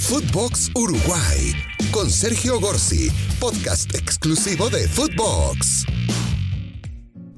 Footbox Uruguay con Sergio Gorsi, podcast exclusivo de Footbox.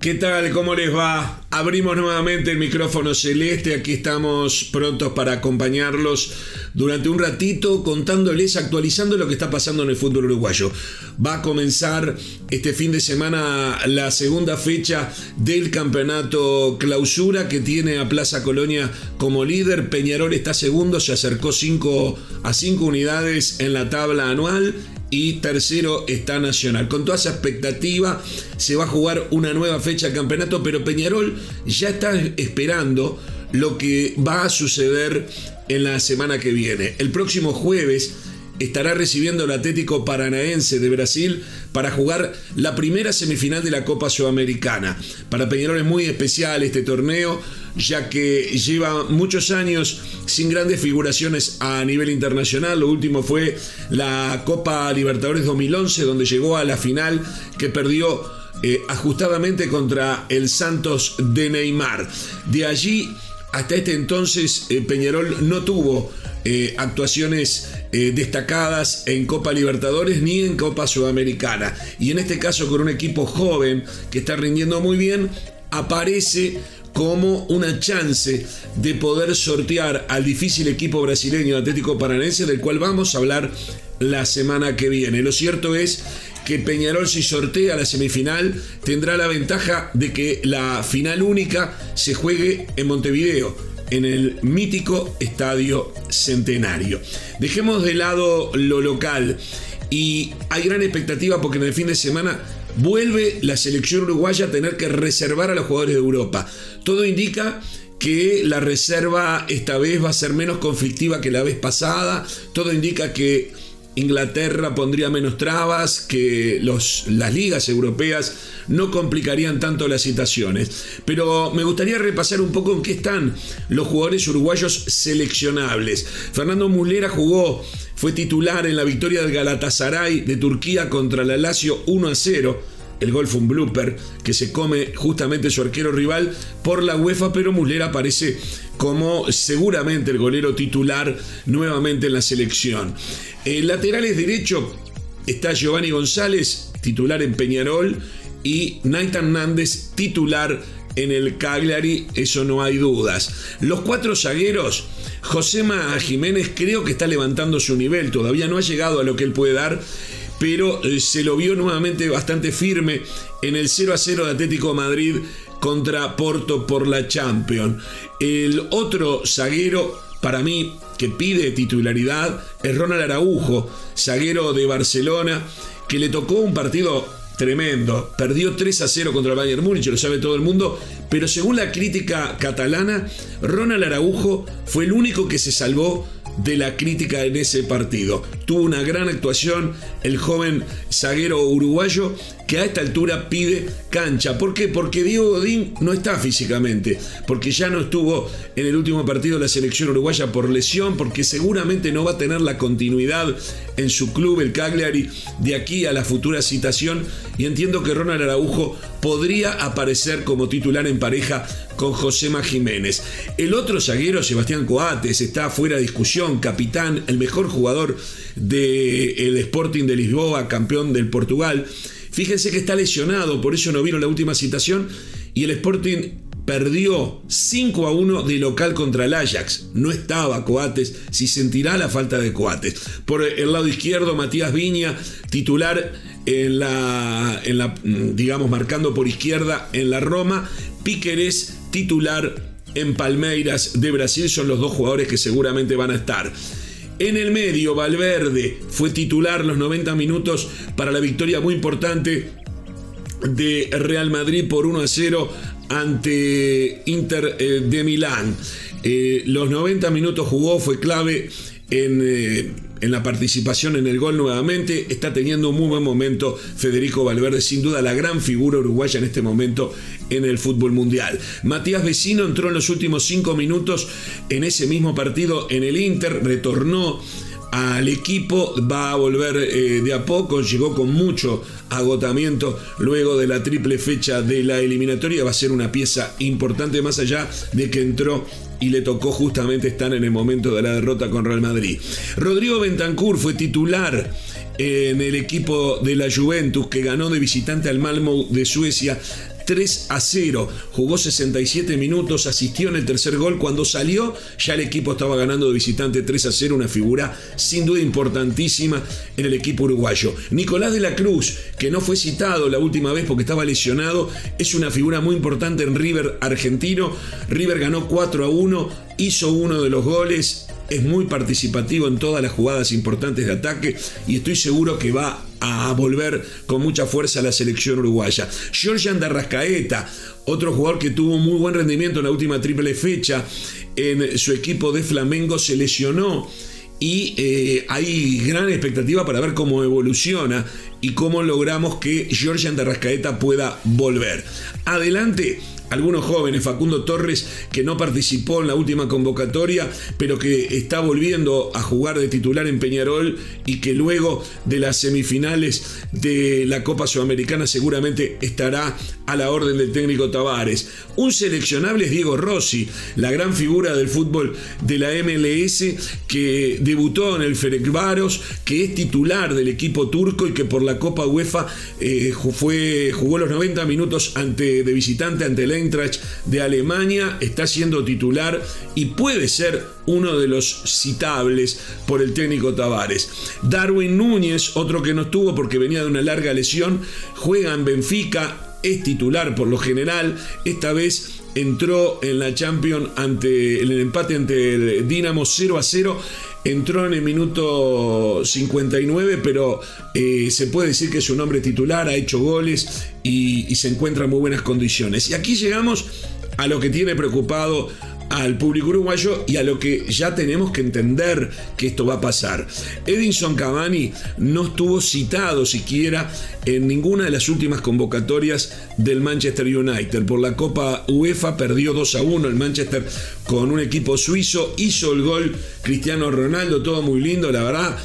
¿Qué tal? ¿Cómo les va? Abrimos nuevamente el micrófono celeste, aquí estamos prontos para acompañarlos durante un ratito contándoles, actualizando lo que está pasando en el fútbol uruguayo. Va a comenzar este fin de semana la segunda fecha del campeonato clausura que tiene a Plaza Colonia como líder. Peñarol está segundo, se acercó a 5 unidades en la tabla anual y tercero está Nacional. Con toda esa expectativa se va a jugar una nueva fecha de campeonato, pero Peñarol ya está esperando lo que va a suceder en la semana que viene. El próximo jueves estará recibiendo el Atlético Paranaense de Brasil para jugar la primera semifinal de la Copa Sudamericana. Para Peñarol es muy especial este torneo, ya que lleva muchos años sin grandes figuraciones a nivel internacional. Lo último fue la Copa Libertadores 2011, donde llegó a la final que perdió eh, ajustadamente contra el Santos de Neymar. De allí hasta este entonces eh, Peñarol no tuvo eh, actuaciones eh, destacadas en Copa Libertadores ni en Copa Sudamericana. Y en este caso con un equipo joven que está rindiendo muy bien, aparece como una chance de poder sortear al difícil equipo brasileño Atlético Paranense del cual vamos a hablar la semana que viene. Lo cierto es que Peñarol si sortea la semifinal tendrá la ventaja de que la final única se juegue en Montevideo, en el mítico Estadio Centenario. Dejemos de lado lo local y hay gran expectativa porque en el fin de semana vuelve la selección uruguaya a tener que reservar a los jugadores de Europa. Todo indica que la reserva esta vez va a ser menos conflictiva que la vez pasada. Todo indica que Inglaterra pondría menos trabas, que los, las ligas europeas no complicarían tanto las situaciones. Pero me gustaría repasar un poco en qué están los jugadores uruguayos seleccionables. Fernando Muslera jugó, fue titular en la victoria del Galatasaray de Turquía contra la Lazio 1 a 0 el gol fue un blooper que se come justamente su arquero rival por la UEFA, pero Muslera aparece como seguramente el golero titular nuevamente en la selección. En laterales derecho está Giovanni González, titular en Peñarol, y Nathan Nández, titular en el Cagliari, eso no hay dudas. Los cuatro zagueros, Josema Jiménez creo que está levantando su nivel, todavía no ha llegado a lo que él puede dar, pero eh, se lo vio nuevamente bastante firme en el 0 a 0 de Atlético Madrid contra Porto por la Champions. El otro zaguero, para mí, que pide titularidad es Ronald Araujo, zaguero de Barcelona, que le tocó un partido tremendo. Perdió 3 a 0 contra el Bayern Múnich, lo sabe todo el mundo, pero según la crítica catalana, Ronald Araujo fue el único que se salvó de la crítica en ese partido. Tuvo una gran actuación el joven zaguero uruguayo que a esta altura pide cancha. ¿Por qué? Porque Diego Godín no está físicamente, porque ya no estuvo en el último partido de la selección uruguaya por lesión, porque seguramente no va a tener la continuidad en su club, el Cagliari, de aquí a la futura citación. Y entiendo que Ronald Araujo podría aparecer como titular en pareja con Josema Jiménez. El otro zaguero, Sebastián Coates, está fuera de discusión, capitán, el mejor jugador del Sporting de Lisboa, campeón del Portugal. Fíjense que está lesionado, por eso no vino la última citación. Y el Sporting perdió 5 a 1 de local contra el Ajax. No estaba Coates, si sentirá la falta de Coates. Por el lado izquierdo, Matías Viña, titular en la, en la digamos, marcando por izquierda en la Roma. Píqueres, titular en Palmeiras de Brasil, son los dos jugadores que seguramente van a estar. En el medio, Valverde fue titular los 90 minutos para la victoria muy importante de Real Madrid por 1 a 0 ante Inter eh, de Milán. Eh, los 90 minutos jugó, fue clave en, eh, en, la participación en el gol nuevamente. Está teniendo un muy buen momento Federico Valverde, sin duda la gran figura uruguaya en este momento en el fútbol mundial. Matías Vecino entró en los últimos cinco minutos en ese mismo partido en el Inter, retornó al equipo, va a volver eh, de a poco, llegó con mucho agotamiento luego de la triple fecha de la eliminatoria, va a ser una pieza importante más allá de que entró y le tocó justamente estar en el momento de la derrota con Real Madrid. Rodrigo Bentancur fue titular en el equipo de la Juventus que ganó de visitante al Malmo de Suecia 3 a 0. Jugó 67 minutos, asistió en el tercer gol. Cuando salió, ya el equipo estaba ganando de visitante 3 a 0. Una figura sin duda importantísima en el equipo uruguayo. Nicolás de la Cruz, que no fue citado la última vez porque estaba lesionado, es una figura muy importante en River argentino. River ganó 4 a 1, hizo uno de los goles es muy participativo en todas las jugadas importantes de ataque y estoy seguro que va a volver con mucha fuerza a la selección uruguaya. Georgian Darrascaeta, otro jugador que tuvo muy buen rendimiento en la última triple fecha en su equipo de Flamengo, se lesionó y eh, hay gran expectativa para ver cómo evoluciona y cómo logramos que Georgian Darrascaeta pueda volver. Adelante algunos jóvenes, Facundo Torres, que no participó en la última convocatoria, pero que está volviendo a jugar de titular en Peñarol y que luego de las semifinales de la Copa Sudamericana seguramente estará a la orden del técnico Tavares. Un seleccionable es Diego Rossi, la gran figura del fútbol de la MLS que debutó en el Ferencváros, que es titular del equipo turco y que por la Copa UEFA eh, fue, jugó los 90 minutos ante, de visitante ante el Eintracht de Alemania, está siendo titular y puede ser uno de los citables por el técnico Tavares. Darwin Núñez, otro que no estuvo porque venía de una larga lesión, juega en Benfica, es titular por lo general. Esta vez entró en la Champions ante el empate ante el Dinamo 0 a 0. Entró en el minuto 59, pero eh, se puede decir que es un hombre titular, ha hecho goles y, y se encuentra en muy buenas condiciones. Y aquí llegamos a lo que tiene preocupado al público uruguayo y a lo que ya tenemos que entender que esto va a pasar. Edinson Cavani no estuvo citado siquiera en ninguna de las últimas convocatorias del Manchester United. Por la Copa UEFA perdió 2 a 1 el Manchester con un equipo suizo, hizo el gol Cristiano Ronaldo, todo muy lindo, la verdad,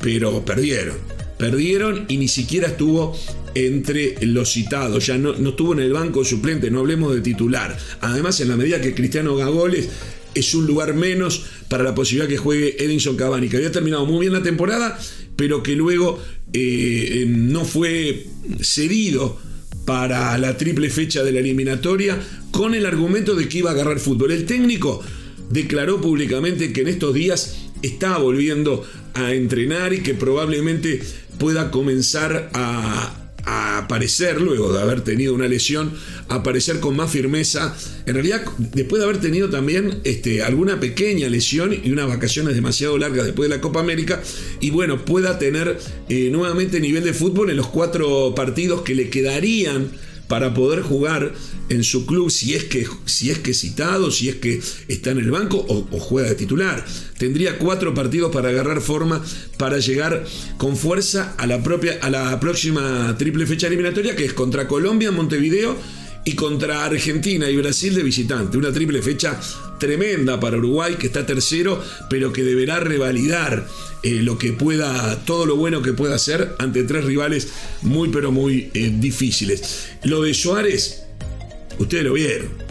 pero perdieron. Perdieron y ni siquiera estuvo entre los citados, ya no, no estuvo en el banco suplente, no hablemos de titular. Además, en la medida que Cristiano Gagoles es un lugar menos para la posibilidad que juegue Edinson Cavani, que había terminado muy bien la temporada, pero que luego eh, no fue cedido para la triple fecha de la eliminatoria con el argumento de que iba a agarrar fútbol. El técnico declaró públicamente que en estos días está volviendo a entrenar y que probablemente pueda comenzar a, aparecer, luego de haber tenido una lesión, aparecer con más firmeza. En realidad, después de haber tenido también este, alguna pequeña lesión y unas vacaciones demasiado largas después de la Copa América, y bueno, pueda tener eh, nuevamente nivel de fútbol en los cuatro partidos que le quedarían para poder jugar en su club si es que, si es que citado, si es que está en el banco o, juega de titular. Tendría cuatro partidos para agarrar forma para llegar con fuerza a la, propia, a la próxima triple fecha eliminatoria que es contra Colombia, Montevideo y contra Argentina y Brasil de visitante. Una triple fecha tremenda para Uruguay, que está tercero, pero que deberá revalidar eh, lo que pueda, todo lo bueno que pueda hacer ante tres rivales muy, pero muy eh, difíciles. Lo de Suárez, ustedes lo vieron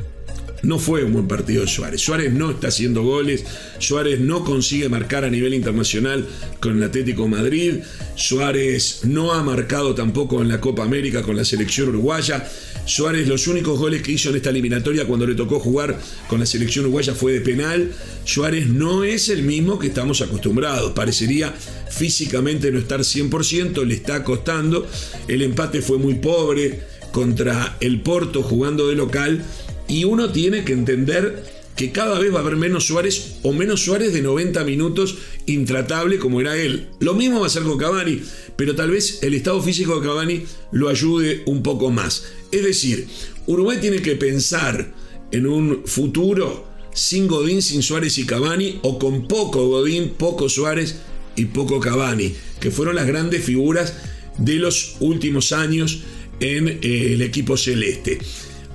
no fue un buen partido de Suárez. Suárez no está haciendo goles, Suárez no consigue marcar a nivel internacional con el Atlético Madrid, Suárez no ha marcado tampoco en la Copa América con la selección uruguaya. Suárez los únicos goles que hizo en esta eliminatoria cuando le tocó jugar con la selección uruguaya fue de penal. Suárez no es el mismo que estamos acostumbrados. Parecería físicamente no estar 100%, le está costando. El empate fue muy pobre contra el Porto jugando de local y uno tiene que entender que cada vez va a haber menos Suárez o menos Suárez de 90 minutos intratable como era él. Lo mismo va a ser con Cavani, pero tal vez el estado físico de Cavani lo ayude un poco más. Es decir, Uruguay tiene que pensar en un futuro sin Godín, sin Suárez y Cavani, o con poco Godín, poco Suárez y poco Cavani, que fueron las grandes figuras de los últimos años en eh, el equipo celeste.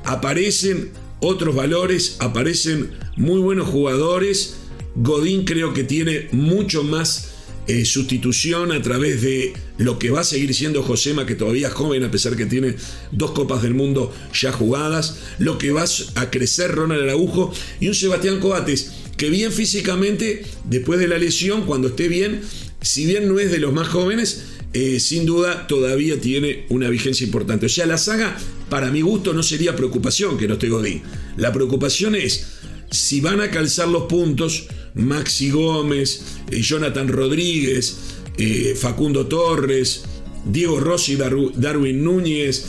Aparecen otros valores, aparecen muy buenos jugadores. Godín creo que tiene mucho más eh, sustitución a través de lo que va a seguir siendo Josema, que todavía es joven, a pesar que tiene dos Copas del Mundo ya jugadas, lo que va a crecer Ronald Araujo y un Sebastián Coates, que bien físicamente, después de la lesión, cuando esté bien, si bien no es de los más jóvenes, eh, sin duda todavía tiene una vigencia importante. O sea, la saga, para mi gusto, no sería preocupación que no esté Godín. La preocupación es si van a calzar los puntos Maxi Gómez, eh, Jonathan Rodríguez, eh, Facundo Torres, Diego Rossi, Darwin Núñez,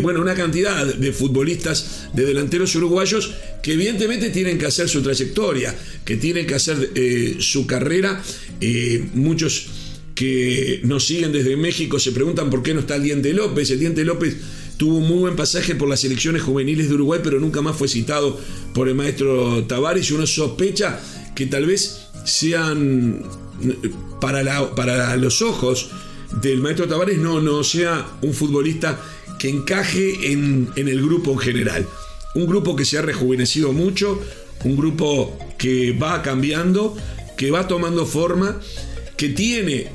bueno, una cantidad de futbolistas, de delanteros uruguayos que evidentemente tienen que hacer su trayectoria, que tienen que hacer su carrera. muchos que nos siguen desde México se preguntan por qué no está el Diente López. El Diente López tuvo un muy buen pasaje por las selecciones juveniles de Uruguay, pero nunca más fue citado por el maestro Tavares y uno sospecha que tal vez sean para, para los ojos del maestro Tavares no, no sea un futbolista que encaje en, en el grupo en general. Un grupo que se ha rejuvenecido mucho, un grupo que va cambiando, que va tomando forma, que tiene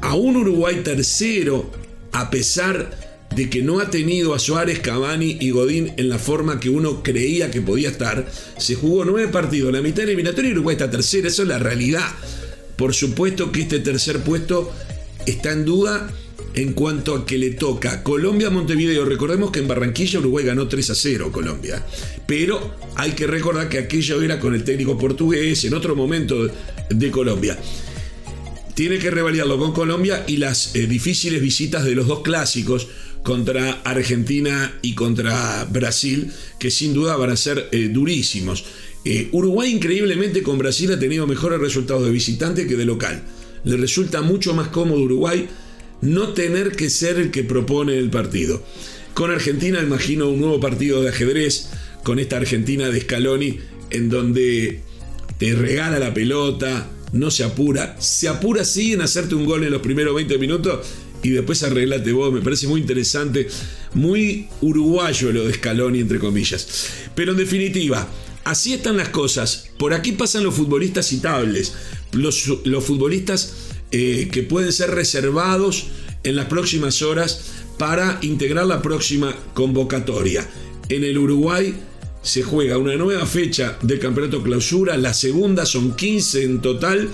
a un Uruguay tercero a pesar de que no ha tenido a Suárez, Cavani y Godín en la forma que uno creía que podía estar. Se jugó nueve partidos, la mitad eliminatoria y Uruguay está tercera, eso es la realidad. Por supuesto que este tercer puesto está en duda en cuanto a que le toca Colombia-Montevideo. Recordemos que en Barranquilla Uruguay ganó 3 a 0 Colombia. Pero hay que recordar que aquello era con el técnico portugués en otro momento de Colombia tiene que revalidarlo con Colombia y las eh, difíciles visitas de los dos clásicos contra Argentina y contra Brasil, que sin duda van a ser eh, durísimos. Eh, Uruguay increíblemente con Brasil ha tenido mejores resultados de visitante que de local. Le resulta mucho más cómodo Uruguay no tener que ser el que propone el partido. Con Argentina imagino un nuevo partido de ajedrez, con esta Argentina de Scaloni, en donde te regala la pelota, no se apura, se apura sí en hacerte un gol en los primeros 20 minutos y después arreglate vos. Me parece muy interesante, muy uruguayo lo de Scaloni, entre comillas. Pero en definitiva, así están las cosas. Por aquí pasan los futbolistas citables, los, futbolistas eh, que pueden ser reservados en las próximas horas para integrar la próxima convocatoria. En el Uruguay se juega una nueva fecha del campeonato clausura, la segunda son 15 en total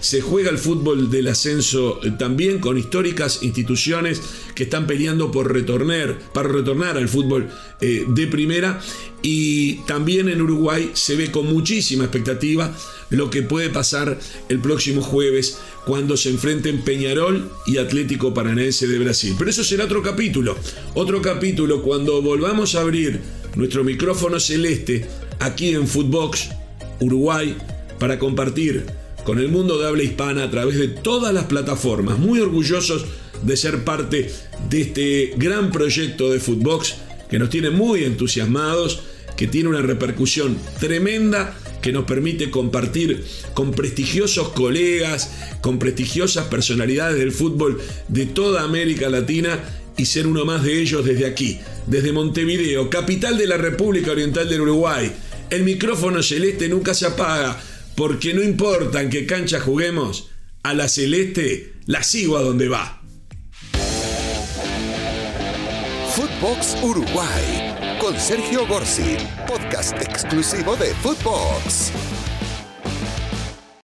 se juega el fútbol del ascenso eh, también con históricas instituciones que están peleando por retornar, para retornar al fútbol eh, de primera. Y también en Uruguay se ve con muchísima expectativa lo que puede pasar el próximo jueves cuando se enfrenten Peñarol y Atlético Paranaense de Brasil. Pero eso será otro capítulo. Otro capítulo cuando volvamos a abrir nuestro micrófono celeste aquí en Footbox Uruguay para compartir con el mundo de habla hispana a través de todas las plataformas. Muy orgullosos de ser parte de este gran proyecto de Footbox que nos tiene muy entusiasmados, que tiene una repercusión tremenda que nos permite compartir con prestigiosos colegas, con prestigiosas personalidades del fútbol de toda América Latina y ser uno más de ellos desde aquí, desde Montevideo, capital de la República Oriental del Uruguay. El micrófono celeste nunca se apaga porque no importa en qué cancha juguemos, a la celeste la sigo a donde va. Footbox Uruguay con Sergio Gorsi, podcast exclusivo de Footbox.